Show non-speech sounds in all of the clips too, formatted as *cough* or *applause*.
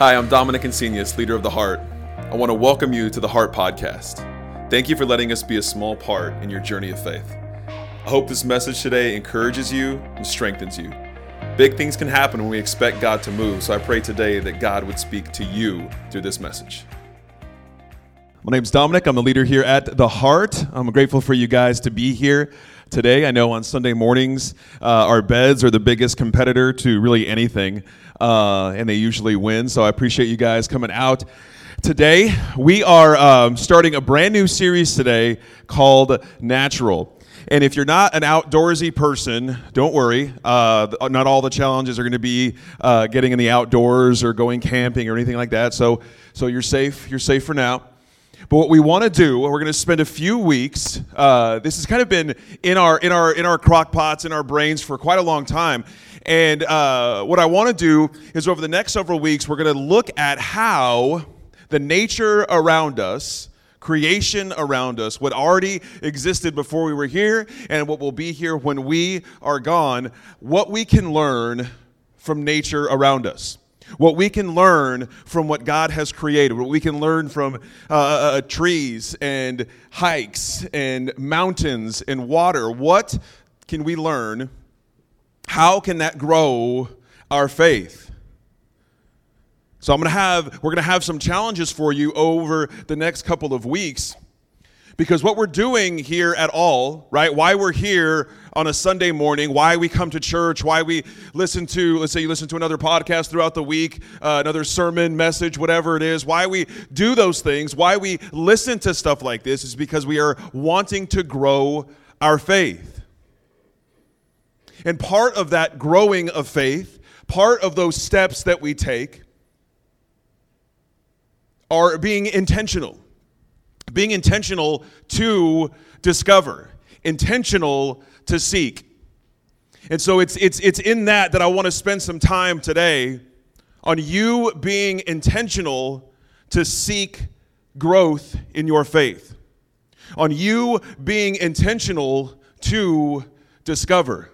Hi, I'm Dominic Insenius, leader of The Heart. I want to welcome you to the Heart Podcast. Thank you for letting us be a small part in your journey of faith. I hope this message today encourages you and strengthens you. Big things can happen when we expect God to move, so I pray today that God would speak to you through this message. My name's Dominic. I'm the leader here at The Heart. I'm grateful for you guys to be here today. I know on Sunday mornings, uh, our beds are the biggest competitor to really anything, uh, and they usually win. So I appreciate you guys coming out today. We are um, starting a brand new series today called Natural. And if you're not an outdoorsy person, don't worry. Uh, not all the challenges are going to be uh, getting in the outdoors or going camping or anything like that. So, so you're safe. You're safe for now. But what we want to do, we're going to spend a few weeks. Uh, this has kind of been in our in our in our crock pots in our brains for quite a long time. And uh, what I want to do is over the next several weeks, we're going to look at how the nature around us, creation around us, what already existed before we were here, and what will be here when we are gone, what we can learn from nature around us what we can learn from what God has created, what we can learn from uh, uh, uh, trees and hikes and mountains and water. What can we learn? How can that grow our faith? So I'm going to have we're going to have some challenges for you over the next couple of weeks because what we're doing here at all, right? Why we're here on a Sunday morning, why we come to church, why we listen to, let's say you listen to another podcast throughout the week, uh, another sermon, message, whatever it is, why we do those things, why we listen to stuff like this is because we are wanting to grow our faith. And part of that growing of faith, part of those steps that we take, are being intentional being intentional to discover, intentional to seek. And so it's, it's, it's in that that I want to spend some time today on you being intentional to seek growth in your faith, on you being intentional to discover.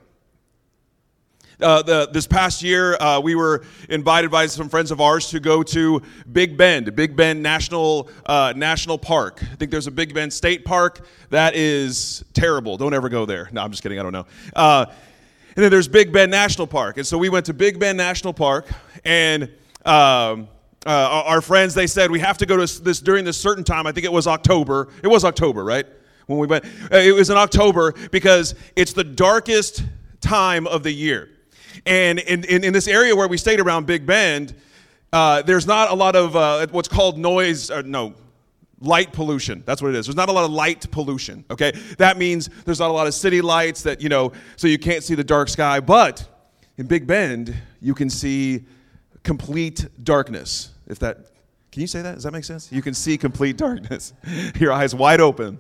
Uh, the, this past year, uh, we were invited by some friends of ours to go to Big Bend, Big Bend National uh, National Park. I think there's a Big Bend State Park that is terrible. Don't ever go there. No, I'm just kidding. I don't know. Uh, and then there's Big Bend National Park, and so we went to Big Bend National Park, and um, uh, our friends they said we have to go to this during this certain time. I think it was October. It was October, right? When we went, uh, it was in October because it's the darkest time of the year. And in, in, in this area where we stayed around Big Bend, uh, there's not a lot of uh, what's called noise, or no, light pollution. That's what it is. There's not a lot of light pollution, okay? That means there's not a lot of city lights that, you know, so you can't see the dark sky. But in Big Bend, you can see complete darkness. If that, can you say that? Does that make sense? You can see complete darkness. *laughs* Your eyes wide open.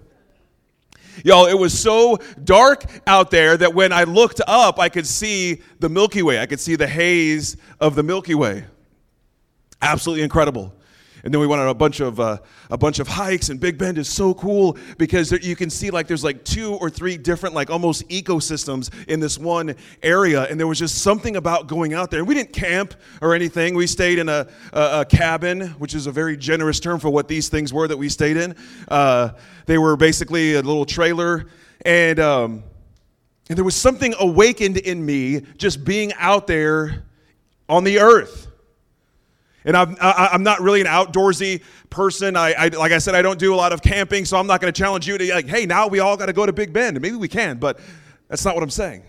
Y'all, it was so dark out there that when I looked up, I could see the Milky Way. I could see the haze of the Milky Way. Absolutely incredible. And then we went on a bunch of uh, a bunch of hikes, and Big Bend is so cool because there, you can see like there's like two or three different like almost ecosystems in this one area, and there was just something about going out there. And we didn't camp or anything. We stayed in a, a, a cabin, which is a very generous term for what these things were that we stayed in. Uh, they were basically a little trailer, and um, and there was something awakened in me just being out there on the earth and I'm, I, am not really an outdoorsy person. I, I, like I said, I don't do a lot of camping, so I'm not going to challenge you to like, hey, now we all got to go to Big Bend. Maybe we can, but that's not what I'm saying.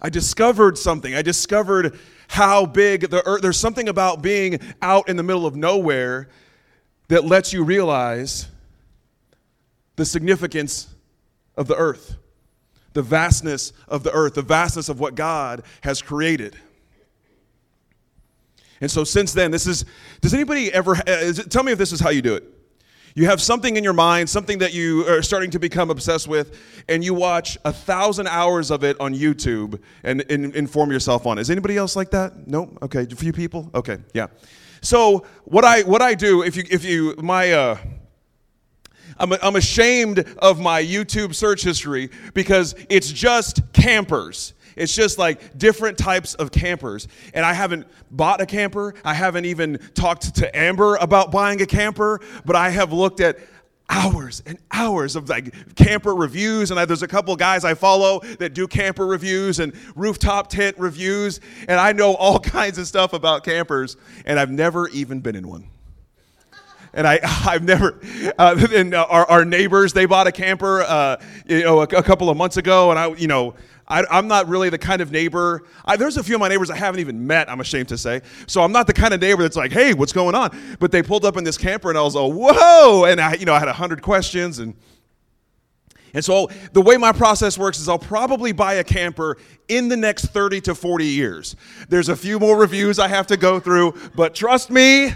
I discovered something. I discovered how big the earth. There's something about being out in the middle of nowhere that lets you realize the significance of the earth, the vastness of the earth, the vastness of what God has created. And so since then, this is, does anybody ever, uh, tell me if this is how you do it. You have something in your mind, something that you are starting to become obsessed with, and you watch a thousand hours of it on YouTube and, and inform yourself on. Is anybody else like that? No? Okay, a few people? Okay, yeah. So what I what I do if you if you my uh, I'm, I'm ashamed of my YouTube search history because it's just campers. It's just like different types of campers. And I haven't bought a camper. I haven't even talked to Amber about buying a camper, but I have looked at hours and hours of like camper reviews. And I, there's a couple guys i follow that do camper reviews and rooftop tent reviews. And i know all *laughs* kinds of stuff about campers. And i've never even been in one and I, *laughs* I've never, uh, and our, our neighbors, they bought a camper, uh, you know, a, a, couple of months ago, and I, you know, I, am not really the kind of neighbor. I, there's a few of my neighbors I haven't even met. I'm ashamed to say. So I'm not the kind of neighbor that's like, "Hey, what's going on?" But they pulled up in this camper, and I was like, "Whoa!" And I, you know, I had a hundred questions, and and so the way my process works is I'll probably buy a camper in the next 30 to 40 years. There's a few more reviews I have to go through, but trust me,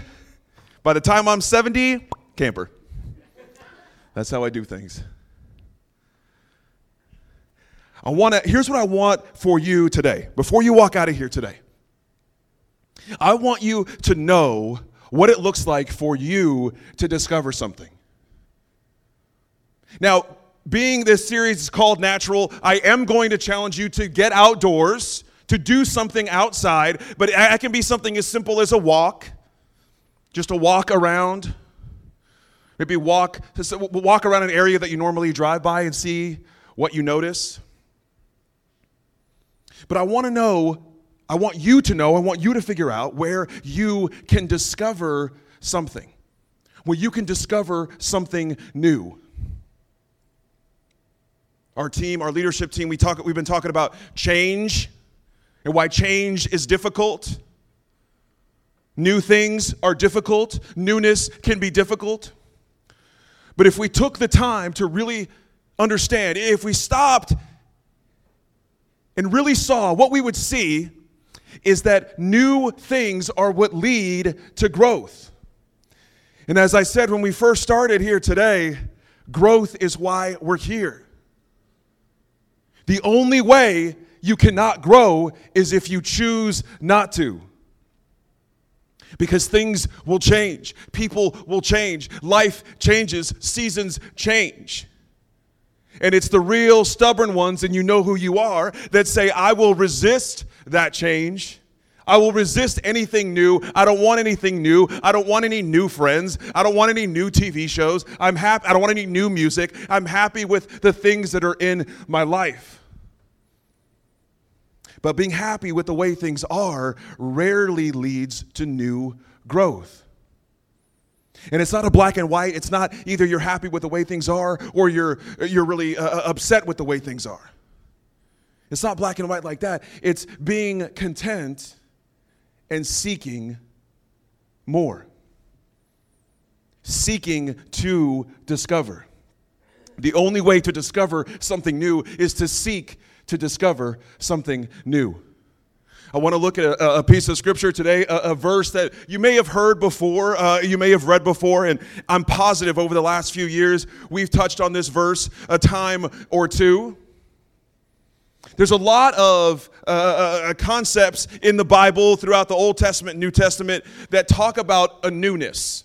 by the time I'm 70, camper. That's how I do things. I want to here's what I want for you today. Before you walk out of here today. I want you to know what it looks like for you to discover something. Now, being this series is called Natural, I am going to challenge you to get outdoors, to do something outside, but it can be something as simple as a walk, just a walk around. Maybe walk, walk around an area that you normally drive by and see what you notice. But I want to know, I want you to know, I want you to figure out where you can discover something, where you can discover something new. Our team, our leadership team, we talk, we've been talking about change and why change is difficult. New things are difficult, newness can be difficult. But if we took the time to really understand, if we stopped and really saw, what we would see is that new things are what lead to growth. And as I said when we first started here today, growth is why we're here. The only way you cannot grow is if you choose not to. Because things will change, people will change, life changes, seasons change. And it's the real stubborn ones, and you know who you are, that say, I will resist that change. I will resist anything new. I don't want anything new. I don't want any new friends. I don't want any new TV shows. I'm happy. I don't want any new music. I'm happy with the things that are in my life. But being happy with the way things are rarely leads to new growth. And it's not a black and white. It's not either you're happy with the way things are or you're, you're really uh, uh, upset with the way things are. It's not black and white like that. It's being content and seeking more, seeking to discover. The only way to discover something new is to seek to discover something new. I want to look at a, a piece of scripture today, a, a, verse that you may have heard before, uh, you may have read before, and I'm positive over the last few years we've touched on this verse a time or two. There's a lot of uh, uh, uh concepts in the Bible throughout the Old Testament New Testament that talk about a newness,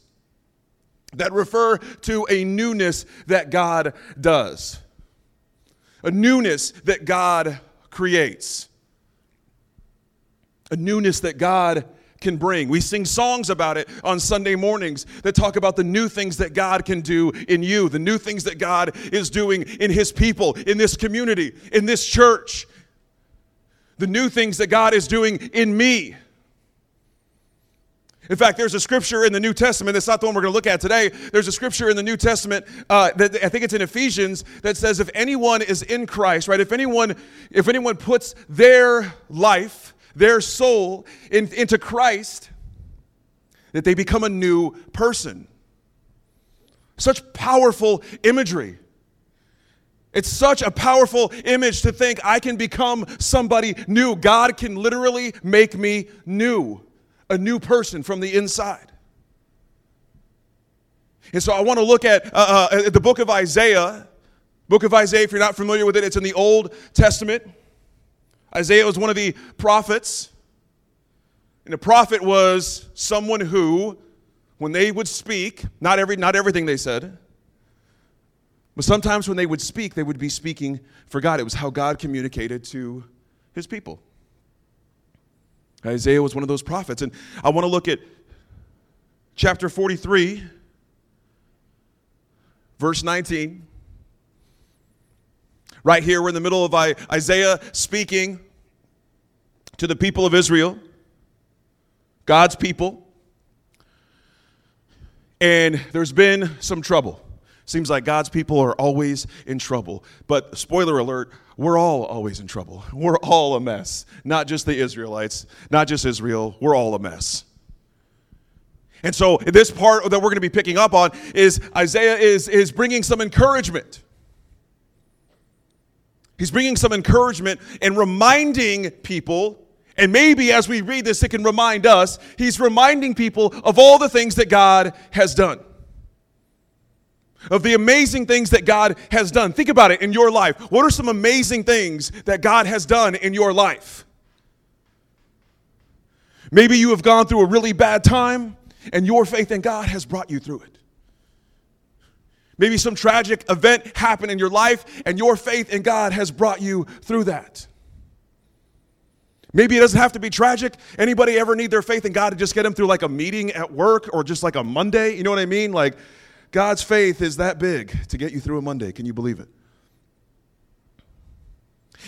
that refer to a newness that God does, a newness that God creates a newness that God can bring. We sing songs about it on Sunday mornings that talk about the new things that God can do in you, the new things that God is doing in His people, in this community, in this church, the new things that God is doing in me. In fact, there's a scripture in the New Testament, that's not the one we're going to look at today. There's a scripture in the New Testament, uh, that I think it's in Ephesians, that says if anyone is in Christ, right, if anyone, if anyone puts their life, their soul in, into Christ, that they become a new person. Such powerful imagery. It's such a powerful image to think I can become somebody new. God can literally make me new, new person from the inside. And so I want to look at uh, uh, the book of Isaiah. Book of Isaiah, if you're not familiar with it, it's in the Old Testament. Isaiah was one of the prophets. And a prophet was someone who, when they would speak, not, every, not everything they said, but sometimes when they would speak, they would be speaking for God. It was how God communicated to his people. Isaiah was one of those prophets. And I want to look at chapter 43, verse 19. Right here, we're in the middle of Isaiah speaking to the people of Israel, God's people. And there's been some trouble. Seems like God's people are always in trouble. But spoiler alert, we're all always in trouble. *laughs* We're all a mess. Not just the Israelites, not just Israel, we're all a mess. And so this part that we're going to be picking up on is Isaiah is, is bringing some encouragement. He's bringing some encouragement and reminding people, and maybe as we read this, it can remind us, he's reminding people of all the things that God has done of the amazing things that God has done. Think about it in your life. What are some amazing things that God has done in your life? Maybe you have gone through a really bad time and your faith in God has brought you through it. Maybe some tragic event happened in your life and your faith in God has brought you through that. Maybe it doesn't have to be tragic. Anybody ever need their faith in God to just get them through like a meeting at work or just like a Monday? You know what I mean? Like God's faith is that big to get you through a Monday. Can you believe it?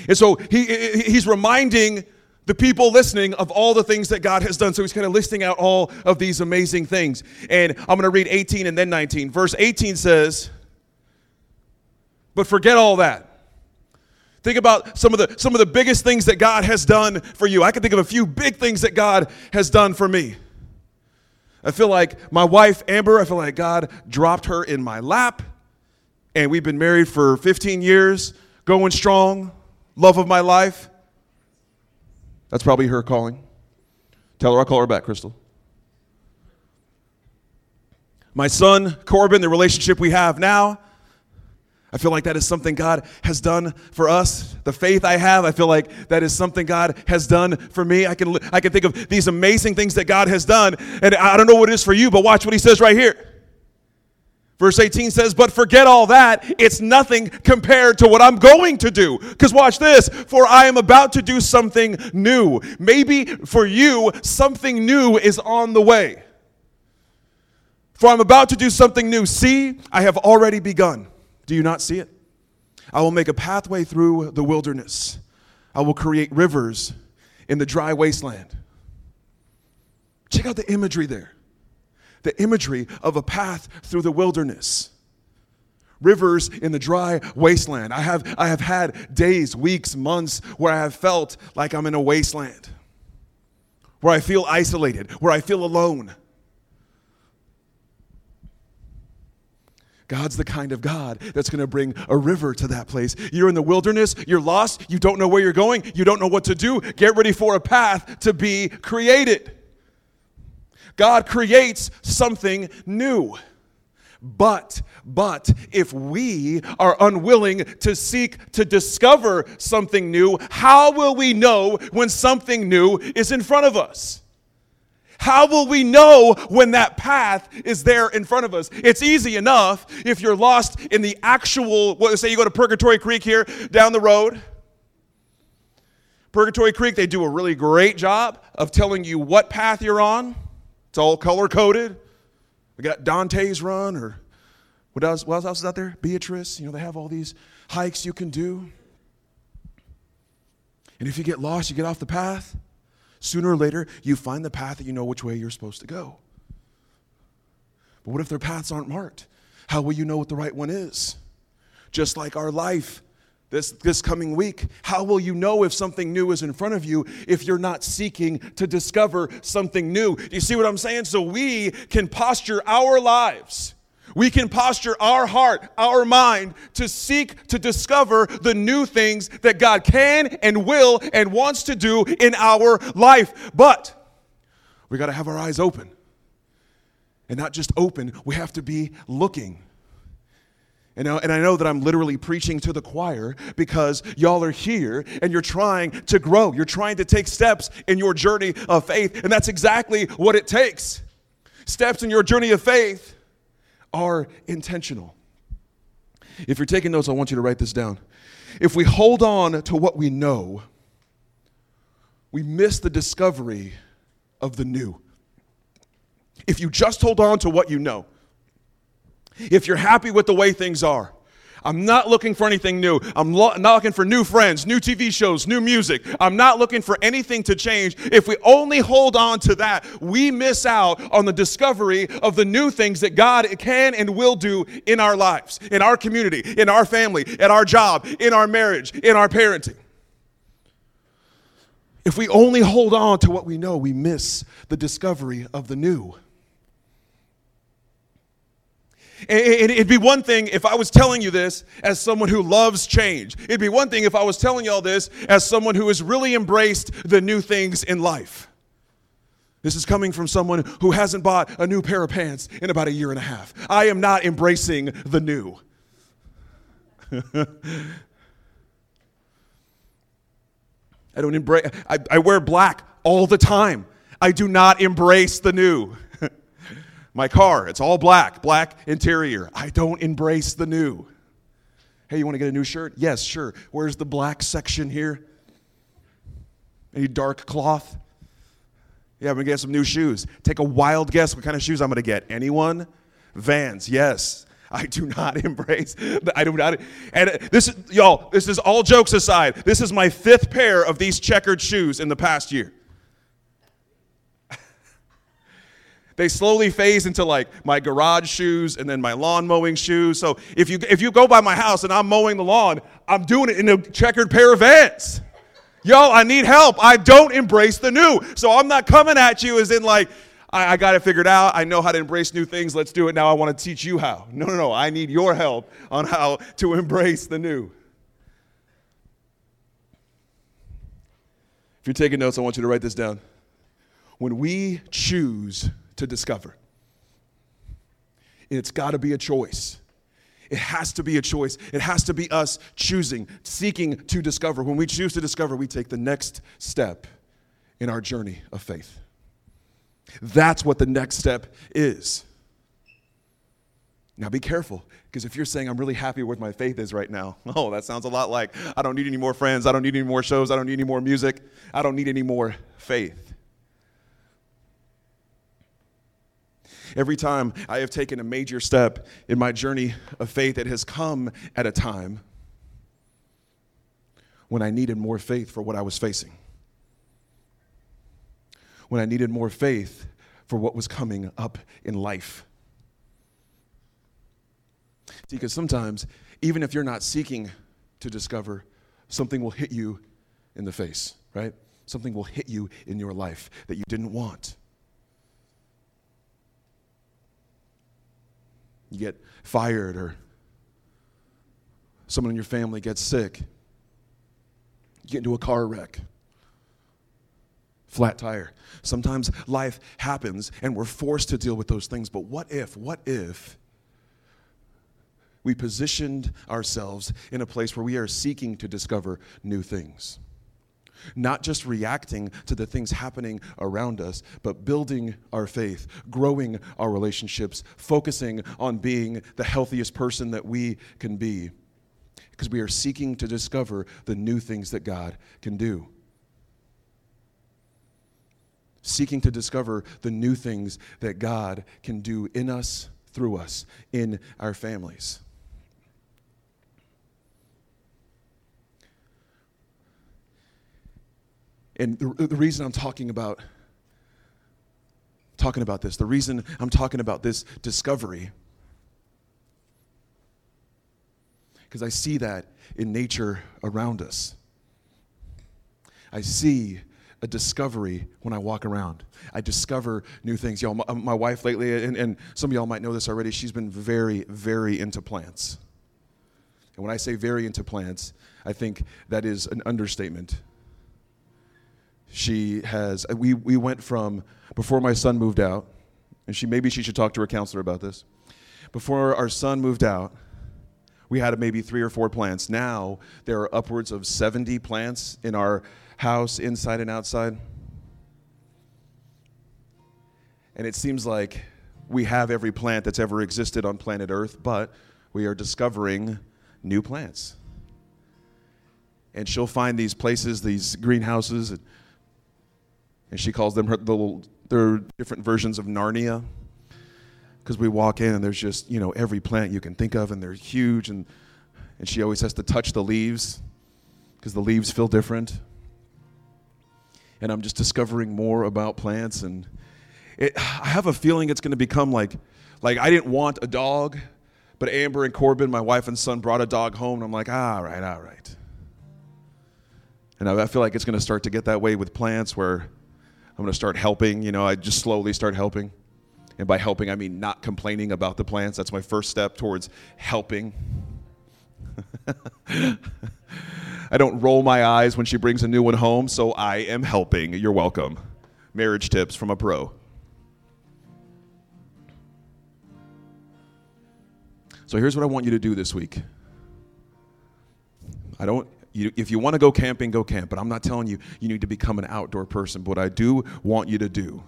And so he, he's reminding the people listening of all the things that God has done. So he's kind of listing out all of these amazing things. And I'm going to read 18 and then 19. Verse 18 says, But forget all that. Think about some of the some of the biggest things that God has done for you. I can think of a few big things that God has done for me. I feel like my wife, Amber, I feel like God dropped her in my lap, and we've been married for 15 years, going strong, love of my life. That's probably her calling. Tell her I'll call her back, Crystal. My son, Corbin, the relationship we have now, I feel like that is something God has done for us. The faith I have, I feel like that is something God has done for me. I can, I can think of these amazing things that God has done, and I don't know what it is for you, but watch what he says right here. Verse 18 says, But forget all that. It's nothing compared to what I'm going to do. Because watch this. For I am about to do something new. Maybe for you, something new is on the way. For I'm about to do something new. See, I have already begun. Do you not see it? I will make a pathway through the wilderness. I will create rivers in the dry wasteland. Check out the imagery there. The imagery of a path through the wilderness. Rivers in the dry wasteland. I have, I have had days, weeks, months where I have felt like I'm in a wasteland, where I feel isolated, where I feel alone. God's the kind of God that's going to bring a river to that place. You're in the wilderness, you're lost, you don't know where you're going, you don't know what to do. Get ready for a path to be created. God creates something new. But, but, if we are unwilling to seek to discover something new, how will we know when something new is in front of us? How will we know when that path is there in front of us? It's easy enough if you're lost in the actual, say you go to Purgatory Creek here down the road. Purgatory Creek, they do a really great job of telling you what path you're on. It's all color coded. We got Dante's Run or what else, what else is out there? Beatrice. You know, they have all these hikes you can do. And if you get lost, you get off the path. Sooner or later, you find the path that you know which way you're supposed to go. But what if their paths aren't marked? How will you know what the right one is? Just like our life this, this coming week, how will you know if something new is in front of you if you're not seeking to discover something new? Do you see what I'm saying? So we can posture our lives we can posture our heart, our mind to seek to discover the new things that God can and will and wants to do in our life. But we got to have our eyes open. And not just open, we have to be looking. And I, and I know that I'm literally preaching to the choir because y'all are here and you're trying to grow. You're trying to take steps in your journey of faith. And that's exactly what it takes. Steps in your journey of faith are intentional. If you're taking notes, I want you to write this down. If we hold on to what we know, we miss the discovery of the new. If you just hold on to what you know, if you're happy with the way things are, I'm not looking for anything new. I'm lo- not looking for new friends, new TV shows, new music. I'm not looking for anything to change. If we only hold on to that, we miss out on the discovery of the new things that God can and will do in our lives, in our community, in our family, at our job, in our marriage, in our parenting. If we only hold on to what we know, we miss the discovery of the new. It'd be one thing if I was telling you this as someone who loves change. It'd be one thing if I was telling you all this as someone who has really embraced the new things in life. This is coming from someone who hasn't bought a new pair of pants in about a year and a half. I am not embracing the new. *laughs* I don't embrace, I, I wear black all the time. I do not embrace the new. My car, it's all black, black interior. I don't embrace the new. Hey, you want to get a new shirt? Yes, sure. Where's the black section here? Any dark cloth? Yeah, I'm gonna get some new shoes. Take a wild guess what kind of shoes I'm gonna get. Anyone? Vans, yes. I do not *laughs* embrace. I do not. And this y'all, this is all jokes aside. This is my fifth pair of these checkered shoes in the past year. They slowly phase into like my garage shoes and then my lawn mowing shoes. So if you if you go by my house and I'm mowing the lawn, I'm doing it in a checkered pair of Vans. Yo, I need help. I don't embrace the new. So I'm not coming at you as in like, I, I got it figured out. I know how to embrace new things. Let's do it. Now I want to teach you how. No, no, no. I need your help on how to embrace the new. If you're taking notes, I want you to write this down. When we choose to discover. It's got to be a choice. It has to be a choice. It has to be us choosing, seeking to discover. When we choose to discover, we take the next step in our journey of faith. That's what the next step is. Now be careful, because if you're saying, I'm really happy with my faith is right now, *laughs* oh, that sounds a lot like, I don't need any more friends, I don't need any more shows, I don't need any more music, I don't need any more faith. Every time I have taken a major step in my journey of faith, it has come at a time when I needed more faith for what I was facing. When I needed more faith for what was coming up in life. See, because sometimes, even if you're not seeking to discover, something will hit you in the face, right? Something will hit you in your life that you didn't want. You get fired or someone in your family gets sick, you get into a car wreck, flat tire. Sometimes life happens and we're forced to deal with those things, but what if, what if we positioned ourselves in a place where we are seeking to discover new things? Not just reacting to the things happening around us, but building our faith, growing our relationships, focusing on being the healthiest person that we can be. Because we are seeking to discover the new things that God can do. Seeking to discover the new things that God can do in us, through us, in our families. And the, the reason I'm talking about talking about this, the reason I'm talking about this discovery because I see that in nature around us. I see a discovery when I walk around. I discover new things. Y'all, my, my wife lately, and, and, some of y'all might know this already, she's been very, very into plants. And when I say very into plants, I think that is an understatement. She has, uh, we, we went from before my son moved out, and she maybe she should talk to her counselor about this. Before our son moved out, we had maybe three or four plants. Now there are upwards of 70 plants in our house, inside and outside. And it seems like we have every plant that's ever existed on planet Earth, but we are discovering new plants. And she'll find these places, these greenhouses, And she calls them her little, they're different versions of Narnia. Because we walk in and there's just, you know, every plant you can think of and they're huge. And, and she always has to touch the leaves because the leaves feel different. And I'm just discovering more about plants. And it, I have a feeling it's going to become like, like I didn't want a dog, but Amber and Corbin, my wife and son, brought a dog home. And I'm like, ah, all right, all right. And I feel like it's going to start to get that way with plants where I'm going to start helping. You know, I just slowly start helping. And by helping, I mean not complaining about the plants. That's my first step towards helping. *laughs* I don't roll my eyes when she brings a new one home, so I am helping. You're welcome. Marriage tips from a pro. So here's what I want you to do this week. I don't you, if you want to go camping, go camp. But I'm not telling you you need to become an outdoor person. But what I do want you to do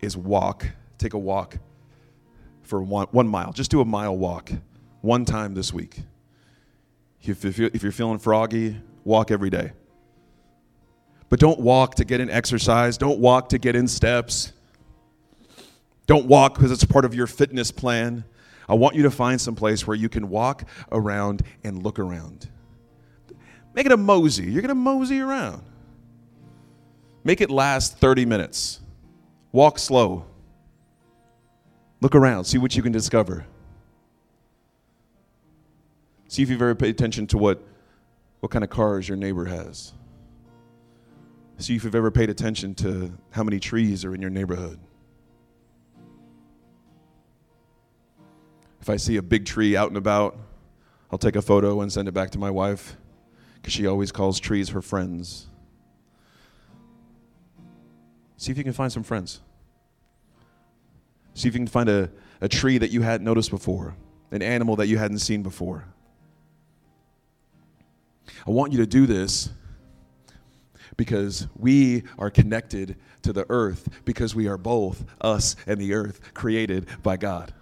is walk, take a walk for one, one mile. Just do a mile walk one time this week. If, if, you're, if you're feeling froggy, walk every day. But don't walk to get in exercise. Don't walk to get in steps. Don't walk because it's part of your fitness plan. I want you to find some place where you can walk around and look around. Make it a mosey. You're going to mosey around. Make it last 30 minutes. Walk slow. Look around. See what you can discover. See if you've ever paid attention to what, what kind of cars your neighbor has. See if you've ever paid attention to how many trees are in your neighborhood. If I see a big tree out and about, I'll take a photo and send it back to my wife because she always calls trees her friends. See if you can find some friends. See if you can find a, a tree that you hadn't noticed before, an animal that you hadn't seen before. I want you to do this because we are connected to the earth, because we are both, us and the earth, created by God.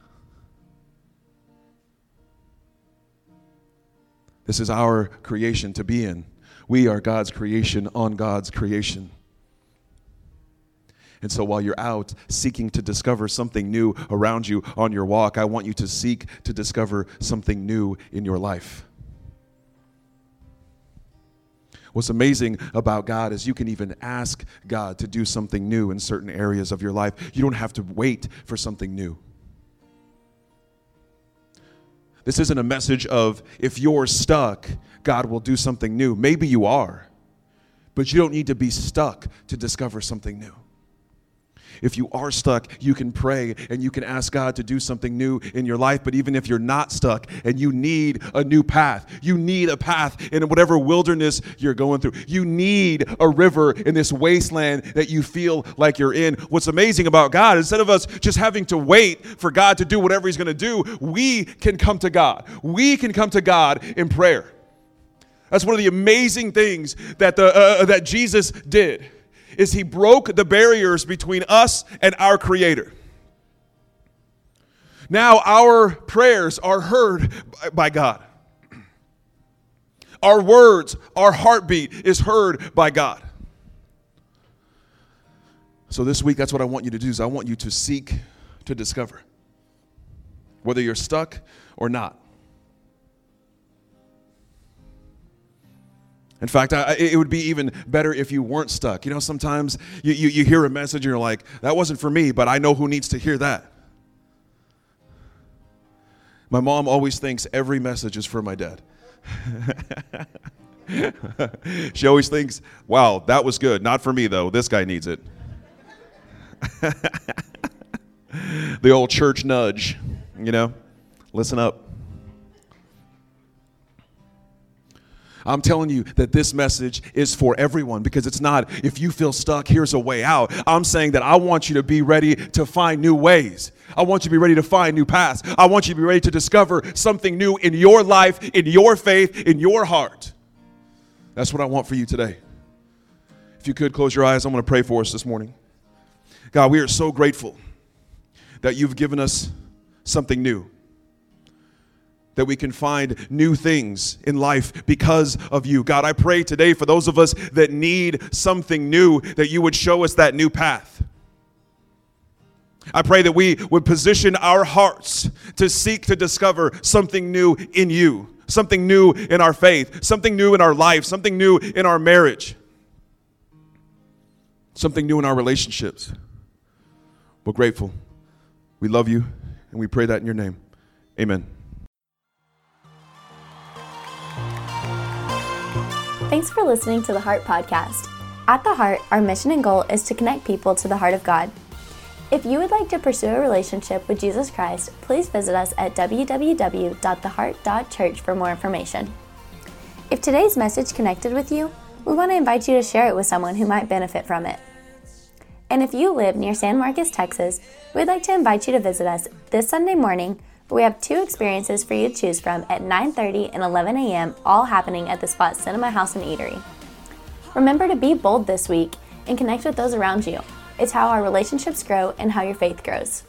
This is our creation to be in. We are God's creation on God's creation. And so while you're out seeking to discover something new around you on your walk, I want you to seek to discover something new in your life. What's amazing about God is you can even ask God to do something new in certain areas of your life. You don't have to wait for something new. This isn't a message of if you're stuck, God will do something new. Maybe you are, but you don't need to be stuck to discover something new. If you are stuck, you can pray and you can ask God to do something new in your life. But even if you're not stuck and you need a new path, you need a path in whatever wilderness you're going through. You need a river in this wasteland that you feel like you're in. What's amazing about God, instead of us just having to wait for God to do whatever He's going to do, we can come to God. We can come to God in prayer. That's one of the amazing things that, the, uh, that Jesus did is he broke the barriers between us and our creator. Now our prayers are heard by God. Our words, our heartbeat is heard by God. So this week that's what I want you to do is I want you to seek to discover whether you're stuck or not. In fact, I, it would be even better if you weren't stuck. You know, sometimes you, you, you hear a message and you're like, that wasn't for me, but I know who needs to hear that. My mom always thinks every message is for my dad. *laughs* she always thinks, wow, that was good. Not for me, though. This guy needs it. *laughs* the old church nudge, you know? Listen up. I'm telling you that this message is for everyone because it's not, if you feel stuck, here's a way out. I'm saying that I want you to be ready to find new ways. I want you to be ready to find new paths. I want you to be ready to discover something new in your life, in your faith, in your heart. That's what I want for you today. If you could close your eyes, I'm going to pray for us this morning. God, we are so grateful that you've given us something new that we can find new things in life because of you. God, I pray today for those of us that need something new, that you would show us that new path. I pray that we would position our hearts to seek to discover something new in you, something new in our faith, something new in our life, something new in our marriage, something new in our relationships. We're grateful. We love you, and we pray that in your name. Amen. Thanks for listening to the Heart Podcast. At the Heart, our mission and goal is to connect people to the heart of God. If you would like to pursue a relationship with Jesus Christ, please visit us at www.theheart.church for more information. If today's message connected with you, we want to invite you to share it with someone who might benefit from it. And if you live near San Marcos, Texas, we'd like to invite you to visit us this Sunday morning where we have two experiences for you to choose from at 9:30 and 11 a.m., all happening at the Spot Cinema House and Eatery. Remember to be bold this week and connect with those around you. It's how our relationships grow and how your faith grows.